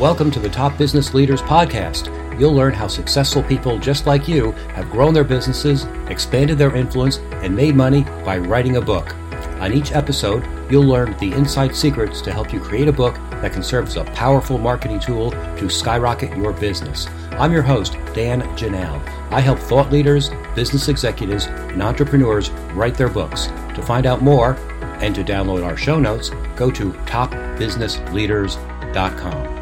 Welcome to the Top Business Leaders Podcast. You'll learn how successful people just like you have grown their businesses, expanded their influence, and made money by writing a book. On each episode, you'll learn the inside secrets to help you create a book that can serve as a powerful marketing tool to skyrocket your business. I'm your host, Dan Janal. I help thought leaders, business executives, and entrepreneurs write their books. To find out more and to download our show notes, go to topbusinessleaders.com.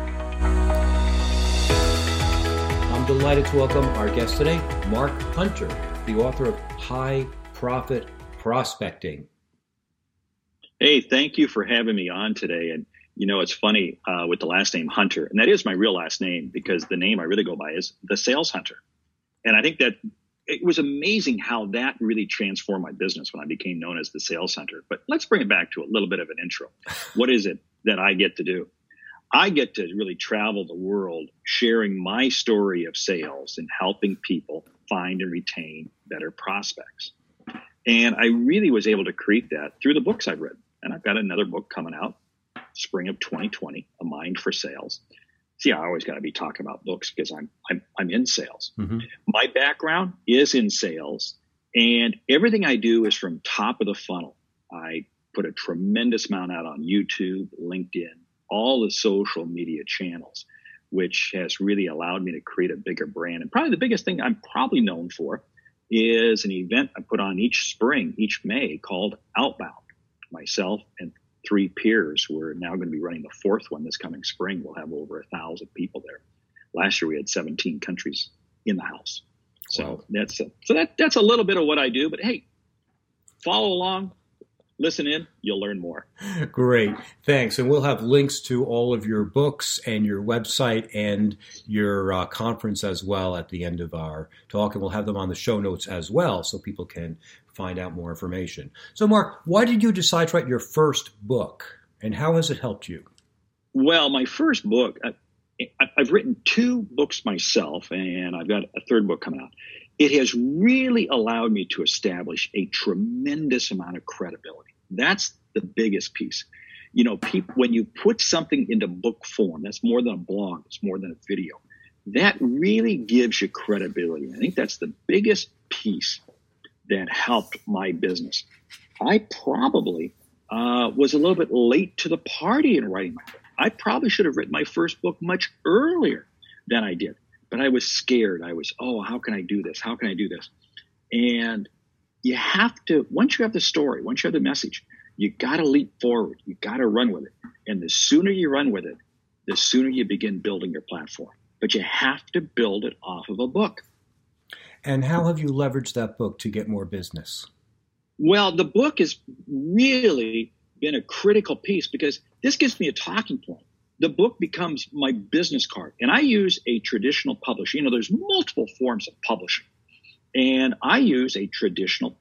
delighted to welcome our guest today, Mark Hunter, the author of High Profit Prospecting. Hey, thank you for having me on today. And you know, it's funny uh, with the last name Hunter, and that is my real last name because the name I really go by is the Sales Hunter. And I think that it was amazing how that really transformed my business when I became known as the Sales Hunter. But let's bring it back to a little bit of an intro. What is it that I get to do? I get to really travel the world sharing my story of sales and helping people find and retain better prospects. And I really was able to create that through the books I've written. And I've got another book coming out spring of 2020, A Mind for Sales. See, I always got to be talking about books because I'm I'm, I'm in sales. Mm-hmm. My background is in sales, and everything I do is from top of the funnel. I put a tremendous amount out on YouTube, LinkedIn, all the social media channels, which has really allowed me to create a bigger brand. And probably the biggest thing I'm probably known for is an event I put on each spring, each May called Outbound. Myself and three peers. We're now going to be running the fourth one this coming spring. We'll have over a thousand people there. Last year we had 17 countries in the house. So wow. that's a, so that that's a little bit of what I do. But hey, follow along, listen in, you'll learn more. Great. Thanks. And we'll have links to all of your books and your website and your uh, conference as well at the end of our talk. And we'll have them on the show notes as well so people can find out more information. So, Mark, why did you decide to write your first book and how has it helped you? Well, my first book, I've written two books myself, and I've got a third book coming out. It has really allowed me to establish a tremendous amount of credibility. That's the biggest piece. You know, people, when you put something into book form, that's more than a blog, it's more than a video. That really gives you credibility. I think that's the biggest piece that helped my business. I probably uh, was a little bit late to the party in writing my book. I probably should have written my first book much earlier than I did, but I was scared. I was, oh, how can I do this? How can I do this? And you have to, once you have the story, once you have the message, you got to leap forward. You got to run with it. And the sooner you run with it, the sooner you begin building your platform. But you have to build it off of a book. And how have you leveraged that book to get more business? Well, the book has really been a critical piece because this gives me a talking point. The book becomes my business card, and I use a traditional publisher. You know, there's multiple forms of publishing, and I use a traditional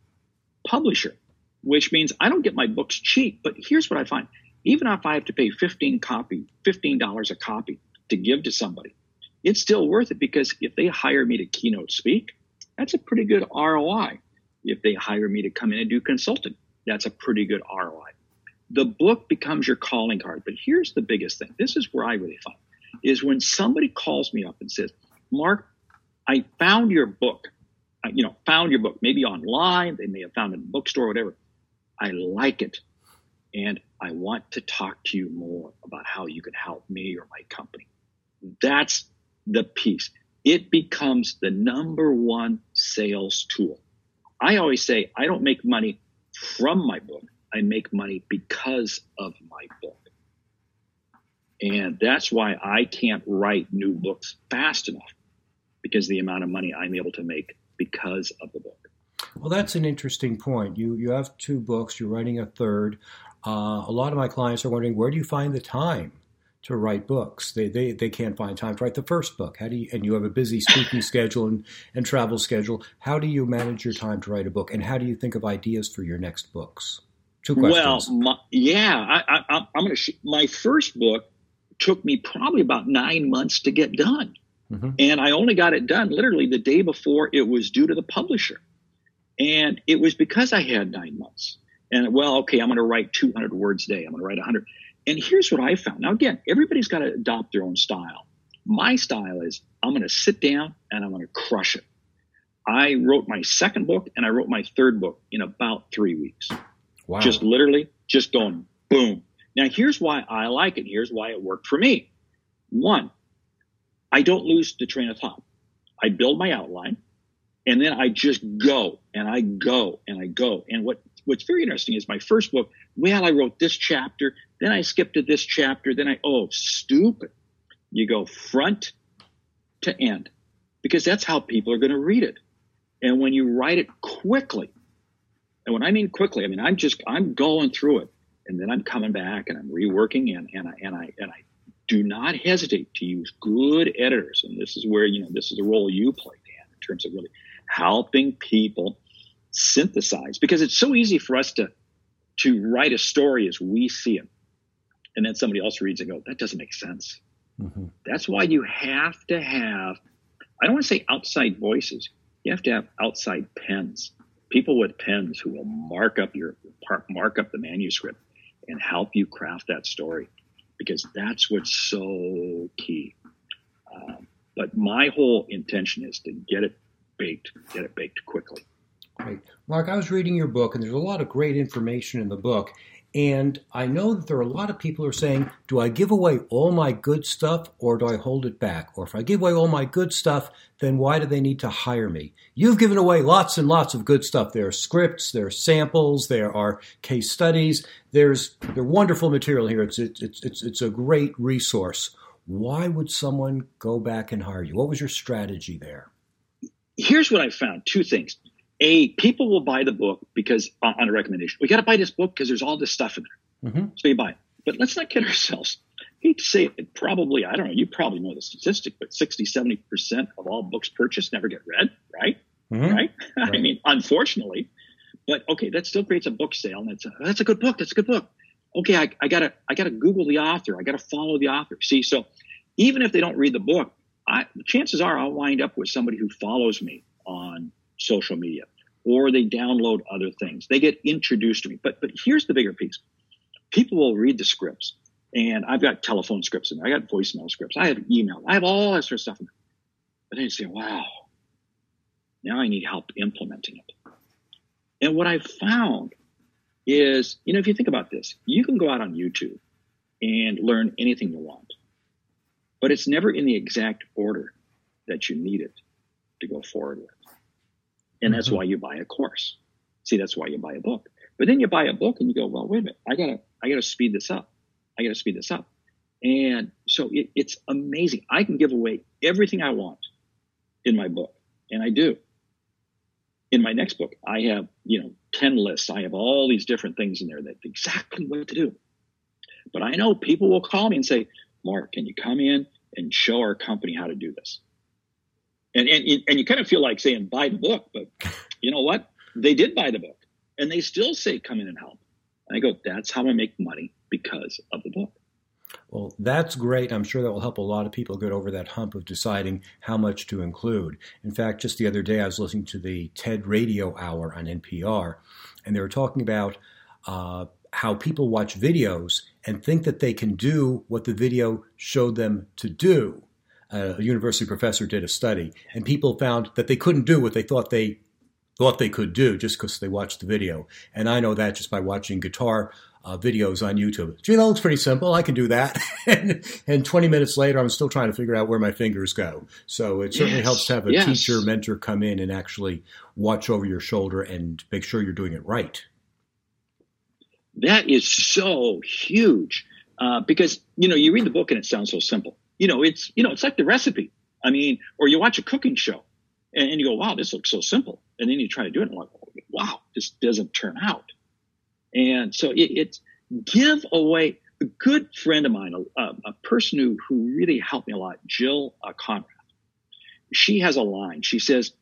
publisher, which means I don't get my books cheap. But here's what I find: even if I have to pay 15 copy, $15 a copy to give to somebody, it's still worth it because if they hire me to keynote speak, that's a pretty good ROI. If they hire me to come in and do consulting, that's a pretty good ROI. The book becomes your calling card. But here's the biggest thing. This is where I really find is when somebody calls me up and says, Mark, I found your book. I, you know, found your book, maybe online. They may have found it in a bookstore or whatever. I like it. And I want to talk to you more about how you can help me or my company. That's the piece it becomes the number one sales tool. I always say I don't make money from my book. I make money because of my book. And that's why I can't write new books fast enough because the amount of money I'm able to make because of the book. Well, that's an interesting point. You you have two books. You're writing a third. Uh, a lot of my clients are wondering where do you find the time to write books. They, they, they can't find time to write the first book. How do you, and you have a busy speaking schedule and, and travel schedule. How do you manage your time to write a book? And how do you think of ideas for your next books? Two questions. Well, my, yeah, I, I, am going to, my first book took me probably about nine months to get done. Mm-hmm. And I only got it done literally the day before it was due to the publisher. And it was because I had nine months. And well, okay, I'm going to write 200 words a day. I'm going to write 100. And here's what I found. Now, again, everybody's got to adopt their own style. My style is I'm going to sit down and I'm going to crush it. I wrote my second book and I wrote my third book in about three weeks. Wow. Just literally just going boom. Now, here's why I like it. Here's why it worked for me. One, I don't lose the train of thought. I build my outline and then I just go and I go and I go. And what, what's very interesting is my first book, well, I wrote this chapter, then I skipped to this chapter, then I, oh, stupid. You go front to end because that's how people are going to read it. And when you write it quickly, and when I mean quickly, I mean I'm just I'm going through it, and then I'm coming back and I'm reworking, and and I and I and I do not hesitate to use good editors, and this is where you know this is the role you play, Dan, in terms of really helping people synthesize because it's so easy for us to to write a story as we see it, and then somebody else reads it and go, that doesn't make sense. Mm-hmm. That's why you have to have I don't want to say outside voices you have to have outside pens, people with pens who will mark up your mark up the manuscript and help you craft that story, because that's what's so key. Um, but my whole intention is to get it baked, get it baked quickly. Great. Mark, I was reading your book, and there's a lot of great information in the book. And I know that there are a lot of people who are saying, do I give away all my good stuff or do I hold it back? Or if I give away all my good stuff, then why do they need to hire me? You've given away lots and lots of good stuff. There are scripts, there are samples, there are case studies. There's there's wonderful material here. It's, it's, it's, it's a great resource. Why would someone go back and hire you? What was your strategy there? Here's what I found two things a people will buy the book because uh, on a recommendation. We got to buy this book because there's all this stuff in there. Mm-hmm. So you buy it. But let's not kid ourselves. I hate to say it, probably, I don't know, you probably know the statistic, but 60, 70% of all books purchased never get read, right? Mm-hmm. Right? right? I mean, unfortunately. But okay, that still creates a book sale, and that's a, that's a good book. That's a good book. Okay, I, I gotta I gotta Google the author. I gotta follow the author. See, so even if they don't read the book, I, chances are I'll wind up with somebody who follows me on social media or they download other things. They get introduced to me. But but here's the bigger piece. People will read the scripts. And I've got telephone scripts in there. I got voicemail scripts. I have email. I have all that sort of stuff in there. But then you say, wow, now I need help implementing it. And what I've found is, you know, if you think about this, you can go out on YouTube and learn anything you want, but it's never in the exact order that you need it to go forward with. And that's mm-hmm. why you buy a course. See, that's why you buy a book. But then you buy a book and you go, well, wait a minute, I gotta, I gotta speed this up. I gotta speed this up. And so it, it's amazing. I can give away everything I want in my book, and I do. In my next book, I have, you know, 10 lists. I have all these different things in there that exactly what to do. But I know people will call me and say, Mark, can you come in and show our company how to do this? And and and you kind of feel like saying buy the book, but you know what? They did buy the book, and they still say come in and help. And I go, that's how I make money because of the book. Well, that's great. I'm sure that will help a lot of people get over that hump of deciding how much to include. In fact, just the other day, I was listening to the TED Radio Hour on NPR, and they were talking about uh, how people watch videos and think that they can do what the video showed them to do a university professor did a study, and people found that they couldn't do what they thought they thought they could do just because they watched the video. And I know that just by watching guitar uh, videos on YouTube. Gee, that looks pretty simple. I can do that. and, and 20 minutes later, I'm still trying to figure out where my fingers go. So it certainly yes. helps to have a yes. teacher, mentor come in and actually watch over your shoulder and make sure you're doing it right. That is so huge uh, because, you know, you read the book and it sounds so simple you know, it's, you know, it's like the recipe. I mean, or you watch a cooking show and, and you go, wow, this looks so simple. And then you try to do it and like, wow, this doesn't turn out. And so it, it's give away a good friend of mine, a, a, person who, who really helped me a lot, Jill uh, Konrath. She has a line. She says,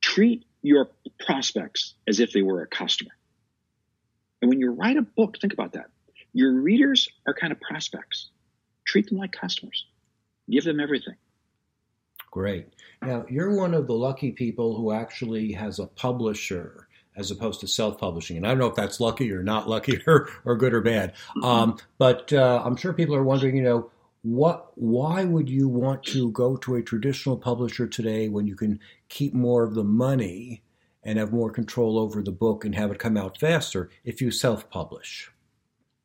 treat your prospects as if they were a customer. And when you write a book, think about that. Your readers are kind of prospects. Treat them like customers. Give them everything. Great. Now, you're one of the lucky people who actually has a publisher as opposed to self-publishing. And I don't know if that's lucky or not lucky or, or good or bad. Mm-hmm. Um, but uh, I'm sure people are wondering, you know, what why would you want to go to a traditional publisher today when you can keep more of the money and have more control over the book and have it come out faster if you self-publish?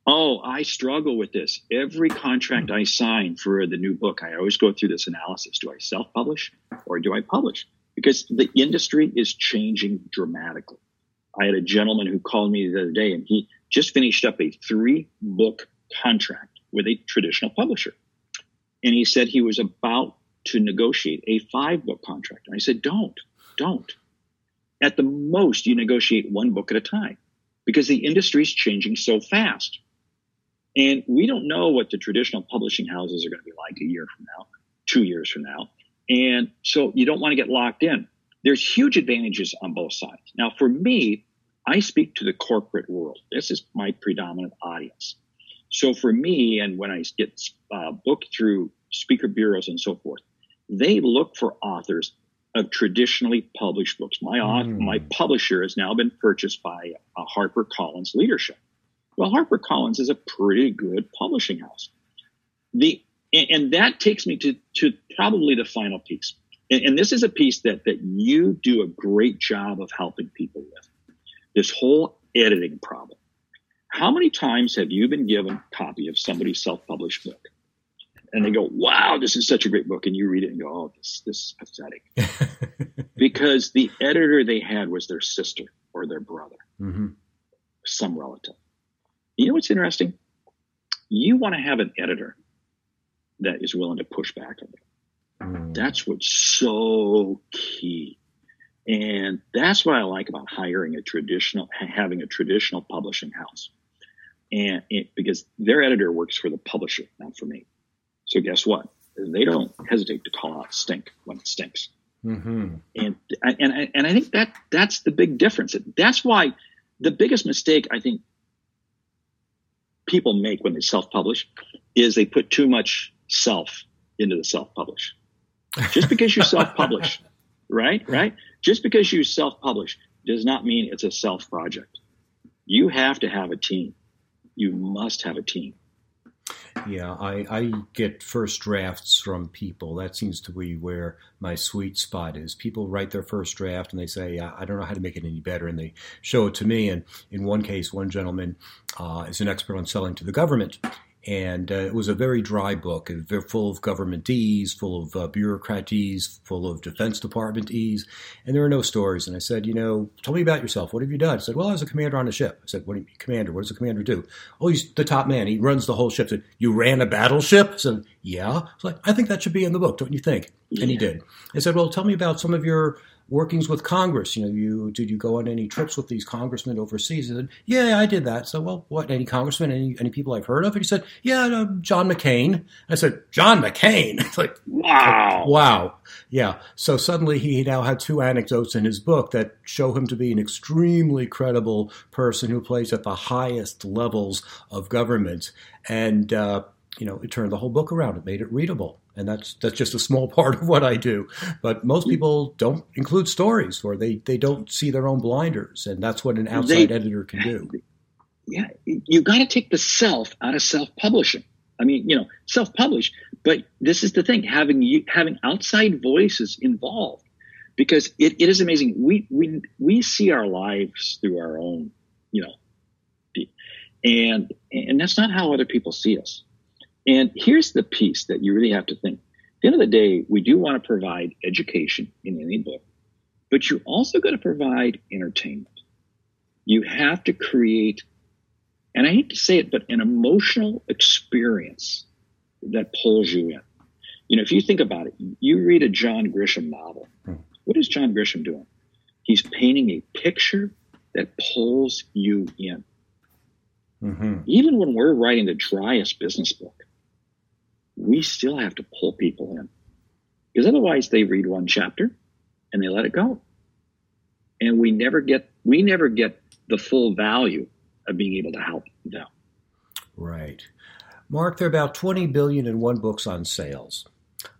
Oh, I struggle with this. Every contract I sign for the new book, I always go through this analysis. Do I self-publish or do I publish? Because the industry is changing dramatically. I had a gentleman who called me the other day and he just finished up a three book contract with a traditional publisher. And he said he was about to negotiate a five book contract. And I said, don't, don't. At the most, you negotiate one book at a time because the industry is changing so fast. And we don't know what the traditional publishing houses are going to be like a year from now, two years from now. And so you don't want to get locked in. There's huge advantages on both sides. Now, for me, I speak to the corporate world. This is my predominant audience. So for me, and when I get uh, booked through speaker bureaus and so forth, they look for authors of traditionally published books. My mm. my publisher has now been purchased by uh, HarperCollins Leadership. Well, HarperCollins is a pretty good publishing house. The and that takes me to to probably the final piece. And, and this is a piece that that you do a great job of helping people with. This whole editing problem. How many times have you been given a copy of somebody's self-published book? And they go, wow, this is such a great book. And you read it and go, oh, this, this is pathetic. because the editor they had was their sister or their brother, mm-hmm. some relative. You know what's interesting? You want to have an editor that is willing to push back on you. Mm. That's what's so key. And that's what I like about hiring a traditional, having a traditional publishing house. And it, because their editor works for the publisher, not for me. So guess what? They don't hesitate to call out stink when it stinks. Mm-hmm. And, and, and I think that that's the big difference. That's why the biggest mistake I think people make when they self-publish is they put too much self into the self-publish. Just because you self-publish, right? Right? Just because you self-publish does not mean it's a self project. You have to have a team. You must have a team. Yeah, I, I get first drafts from people. That seems to be where my sweet spot is. People write their first draft and they say, I don't know how to make it any better. And they show it to me. And in one case, one gentleman uh, is an expert on selling to the government and uh, it was a very dry book, full of government ease, full of uh, bureaucrat ease, full of Defense Department ease, and there were no stories. And I said, you know, tell me about yourself. What have you done? I said, well, I was a commander on a ship. I said, what do you commander? What does a commander do? Oh, he's the top man. He runs the whole ship. I said, you ran a battleship? I said, yeah. I was like, I think that should be in the book, don't you think? Yeah. And he did. I said, well, tell me about some of your workings with Congress. You know, you did you go on any trips with these congressmen overseas? And yeah, I did that. So, well, what? Any congressmen? Any any people I've heard of? And he said, yeah, no, John McCain. I said, John McCain. It's like, wow, wow, yeah. So suddenly he now had two anecdotes in his book that show him to be an extremely credible person who plays at the highest levels of government, and uh, you know, it turned the whole book around. It made it readable and that's that's just a small part of what I do. But most mm-hmm. people don't include stories, or they they don't see their own blinders, and that's what an outside they, editor can do. Yeah, you got to take the self out of self publishing. I mean, you know, self publish, but this is the thing: having you having outside voices involved, because it, it is amazing. We we we see our lives through our own, you know, and and that's not how other people see us. And here's the piece that you really have to think. At the end of the day, we do want to provide education in any book, but you're also going to provide entertainment. You have to create, and I hate to say it, but an emotional experience that pulls you in. You know, if you think about it, you read a John Grisham novel. Hmm. What is John Grisham doing? He's painting a picture that pulls you in. Mm-hmm. Even when we're writing the driest business book, we still have to pull people in because otherwise they read one chapter and they let it go. And we never get, we never get the full value of being able to help them. Right. Mark, there are about 20 billion in one books on sales.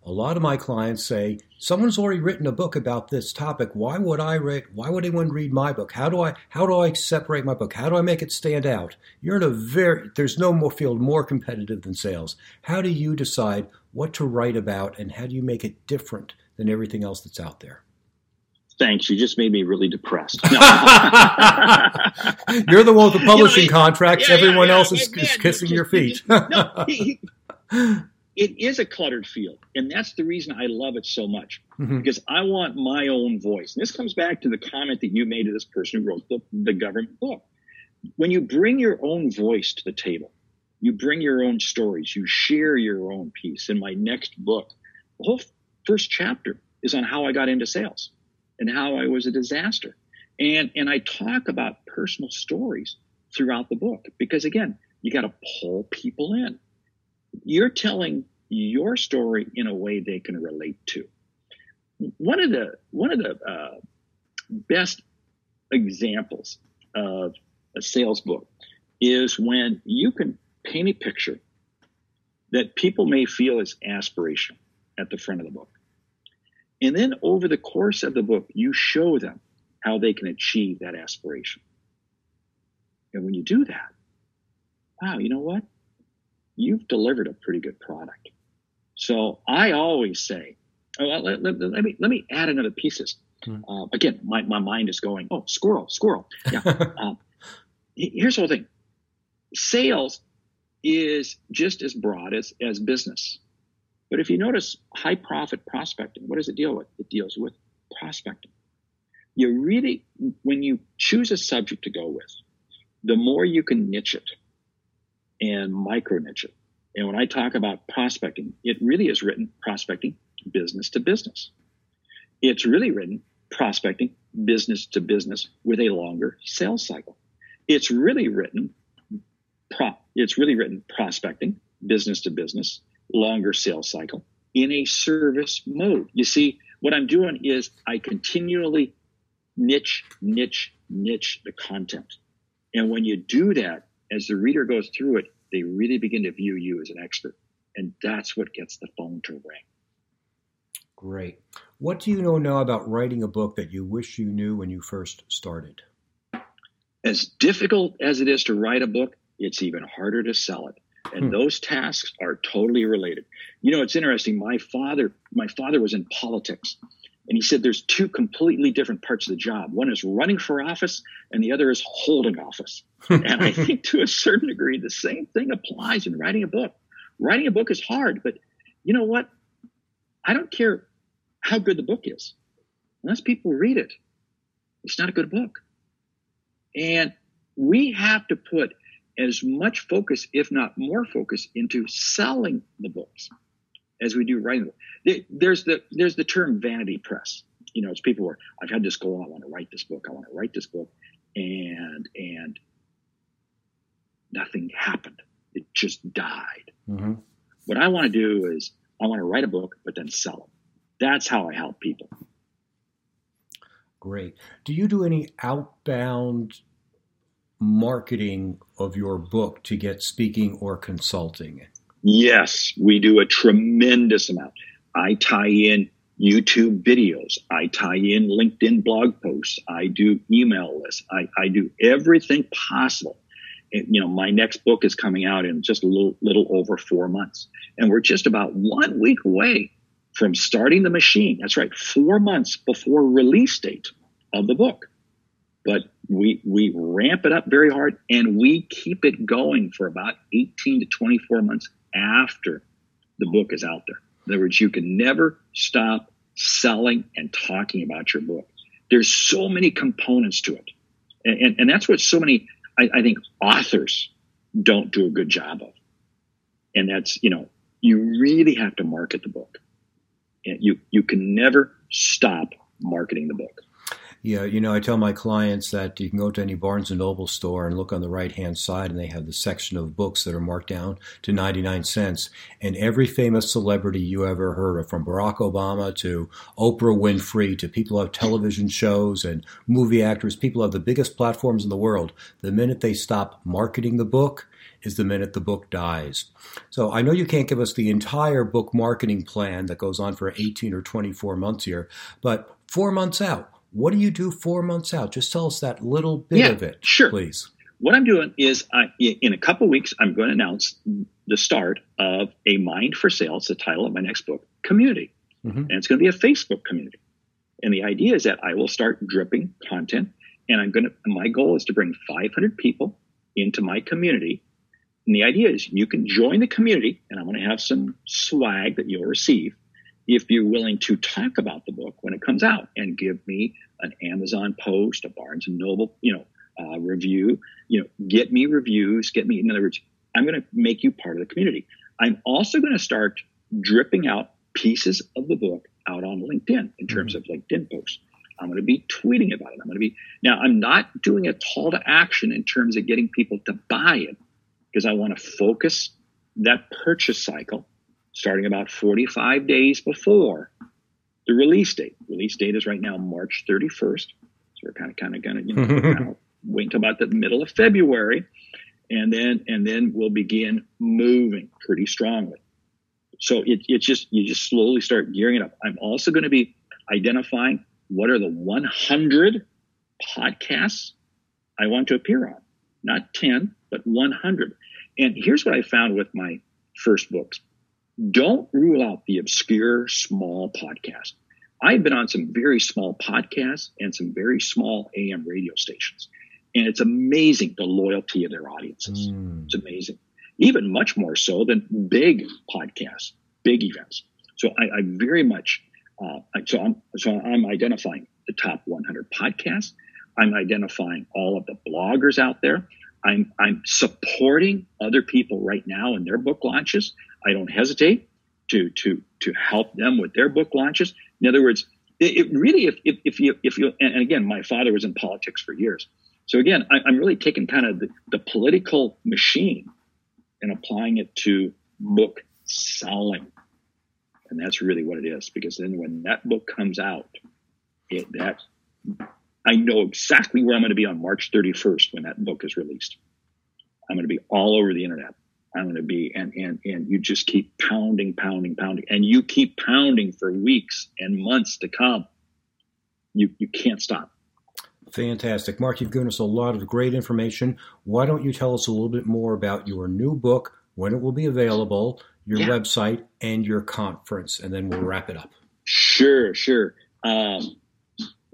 A lot of my clients say, someone's already written a book about this topic. Why would I read, why would anyone read my book? How do I, how do I separate my book? How do I make it stand out? You're in a very, there's no more field more competitive than sales. How do you decide what to write about and how do you make it different than everything else that's out there? Thanks. You just made me really depressed. No. You're the one with the publishing you know, contracts. Yeah, Everyone yeah, else is, is kissing your feet. no, he, he, it is a cluttered field. And that's the reason I love it so much mm-hmm. because I want my own voice. And this comes back to the comment that you made to this person who wrote the, the government book. When you bring your own voice to the table, you bring your own stories, you share your own piece. In my next book, the whole first chapter is on how I got into sales and how I was a disaster. And, and I talk about personal stories throughout the book because again, you got to pull people in. You're telling your story in a way they can relate to. One of the one of the uh, best examples of a sales book is when you can paint a picture that people may feel is aspirational at the front of the book. And then over the course of the book, you show them how they can achieve that aspiration. And when you do that, wow, you know what? You've delivered a pretty good product. So I always say, oh, let, let, let, me let me add another piece. Hmm. Uh, again, my, my mind is going, oh, squirrel, squirrel. Yeah. uh, here's the whole thing. Sales is just as broad as, as business. But if you notice high profit prospecting, what does it deal with? It deals with prospecting. You really, when you choose a subject to go with, the more you can niche it and micro niche. And when I talk about prospecting, it really is written prospecting business to business. It's really written prospecting business to business with a longer sales cycle. It's really written pro, it's really written prospecting business to business longer sales cycle in a service mode. You see, what I'm doing is I continually niche, niche, niche the content. And when you do that, as the reader goes through it, they really begin to view you as an expert. And that's what gets the phone to ring. Great. What do you know now about writing a book that you wish you knew when you first started? As difficult as it is to write a book, it's even harder to sell it and hmm. those tasks are totally related you know it's interesting my father my father was in politics and he said there's two completely different parts of the job. One is running for office and the other is holding office. And i think to a certain degree the same thing applies in writing a book. Writing a book is hard but you know what? I don't care how good the book is. Unless people read it it's not a good book. And we have to put as much focus, if not more focus, into selling the books as we do writing. There's the there's the term vanity press. You know, it's people who are I've had this goal. I want to write this book. I want to write this book, and and nothing happened. It just died. Mm-hmm. What I want to do is I want to write a book, but then sell it. That's how I help people. Great. Do you do any outbound marketing of your book to get speaking or consulting? Yes, we do a tremendous amount. I tie in YouTube videos. I tie in LinkedIn blog posts. I do email lists. I, I do everything possible. And, you know, my next book is coming out in just a little, little over four months. And we're just about one week away from starting the machine. That's right, four months before release date of the book but we we ramp it up very hard and we keep it going for about 18 to 24 months after the book is out there. In other words, you can never stop selling and talking about your book. There's so many components to it. And, and, and that's what so many, I, I think, authors don't do a good job of. And that's, you know, you really have to market the book. You, you can never stop marketing the book. Yeah, you know, I tell my clients that you can go to any Barnes and Noble store and look on the right hand side, and they have the section of books that are marked down to 99 cents. And every famous celebrity you ever heard of, from Barack Obama to Oprah Winfrey to people who have television shows and movie actors, people who have the biggest platforms in the world, the minute they stop marketing the book, is the minute the book dies. So I know you can't give us the entire book marketing plan that goes on for 18 or 24 months here, but four months out, what do you do four months out? Just tell us that little bit yeah, of it, sure. please. What I'm doing is, I, in a couple weeks, I'm going to announce the start of a Mind for Sales, It's the title of my next book, community, mm-hmm. and it's going to be a Facebook community. And the idea is that I will start dripping content, and I'm going to. My goal is to bring 500 people into my community. And the idea is you can join the community, and I'm going to have some swag that you'll receive if you're willing to talk about the book when it comes out and give me an Amazon post, a Barnes and Noble, you know, uh, review, you know, get me reviews, get me, in other words, I'm going to make you part of the community. I'm also going to start dripping out pieces of the book out on LinkedIn in terms mm-hmm. of LinkedIn posts. I'm going to be tweeting about it. I'm going to be, now I'm not doing a call to action in terms of getting people to buy it because I want to focus that purchase cycle starting about 45 days before the release date. Release date is right now March 31st. So we're kind of kind of going to you know kind of wait until about the middle of February, and then and then we'll begin moving pretty strongly. So it, it's just you just slowly start gearing it up. I'm also going to be identifying what are the 100 podcasts I want to appear on, not 10, but 100. And here's what I found with my first books don't rule out the obscure small podcast. I've been on some very small podcasts and some very small AM radio stations. And it's amazing the loyalty of their audiences. Mm. It's amazing. Even much more so than big podcasts, big events. So I, I very much, uh, so I'm, so I'm identifying the top 100 podcasts. I'm identifying all of the bloggers out there. I'm, I'm supporting other people right now in their book launches. I don't hesitate to to to help them with their book launches. In other words, it, it really, if, if, if, you if you and again, my father was in politics for years, so again, I, am really taking kind of the, the political machine and applying it to book selling, and that's really what it is. Because then when that book comes out, it that I know exactly where I'm going to be on March 31st when that book is released. I'm going to be all over the internet. I'm going to be, and, and, and you just keep pounding, pounding, pounding, and you keep pounding for weeks and months to come. You, you can't stop. Fantastic. Mark, you've given us a lot of great information. Why don't you tell us a little bit more about your new book, when it will be available, your yeah. website, and your conference, and then we'll wrap it up. Sure, sure. Um,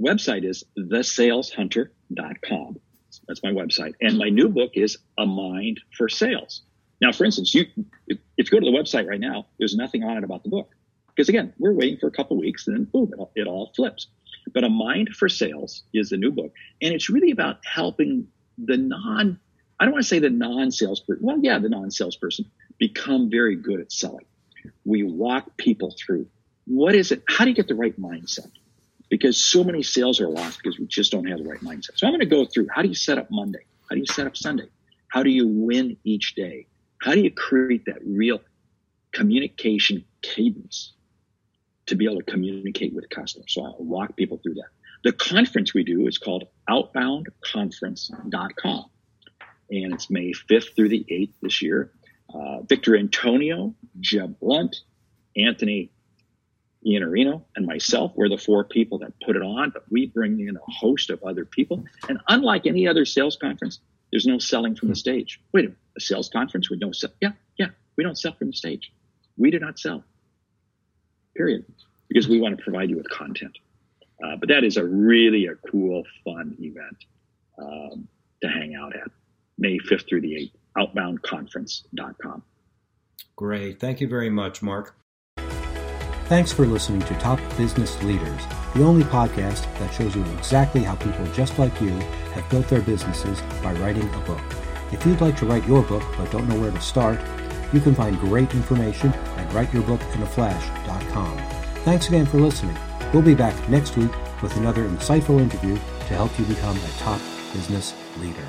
website is thesaleshunter.com. That's my website. And my new book is A Mind for Sales. Now, for instance, you if you go to the website right now, there's nothing on it about the book because again, we're waiting for a couple weeks, and then boom, it all, it all flips. But a mind for sales is the new book, and it's really about helping the non. I don't want to say the non-salesperson. Well, yeah, the non-salesperson become very good at selling. We walk people through what is it? How do you get the right mindset? Because so many sales are lost because we just don't have the right mindset. So I'm going to go through how do you set up Monday? How do you set up Sunday? How do you win each day? How do you create that real communication cadence to be able to communicate with customers? So I'll walk people through that. The conference we do is called outboundconference.com. And it's May 5th through the 8th this year. Uh, Victor Antonio, Jeb Blount, Anthony Iannarino, and myself were the four people that put it on, but we bring in a host of other people. And unlike any other sales conference, there's no selling from the stage. Wait a minute, a sales conference with no sell? Yeah, yeah, we don't sell from the stage. We do not sell. Period. Because we want to provide you with content. Uh, but that is a really a cool, fun event um, to hang out at. May 5th through the 8th, outboundconference.com. Great. Thank you very much, Mark. Thanks for listening to Top Business Leaders, the only podcast that shows you exactly how people just like you have built their businesses by writing a book. If you'd like to write your book but don't know where to start, you can find great information at writeyourbookinaflash.com. Thanks again for listening. We'll be back next week with another insightful interview to help you become a top business leader.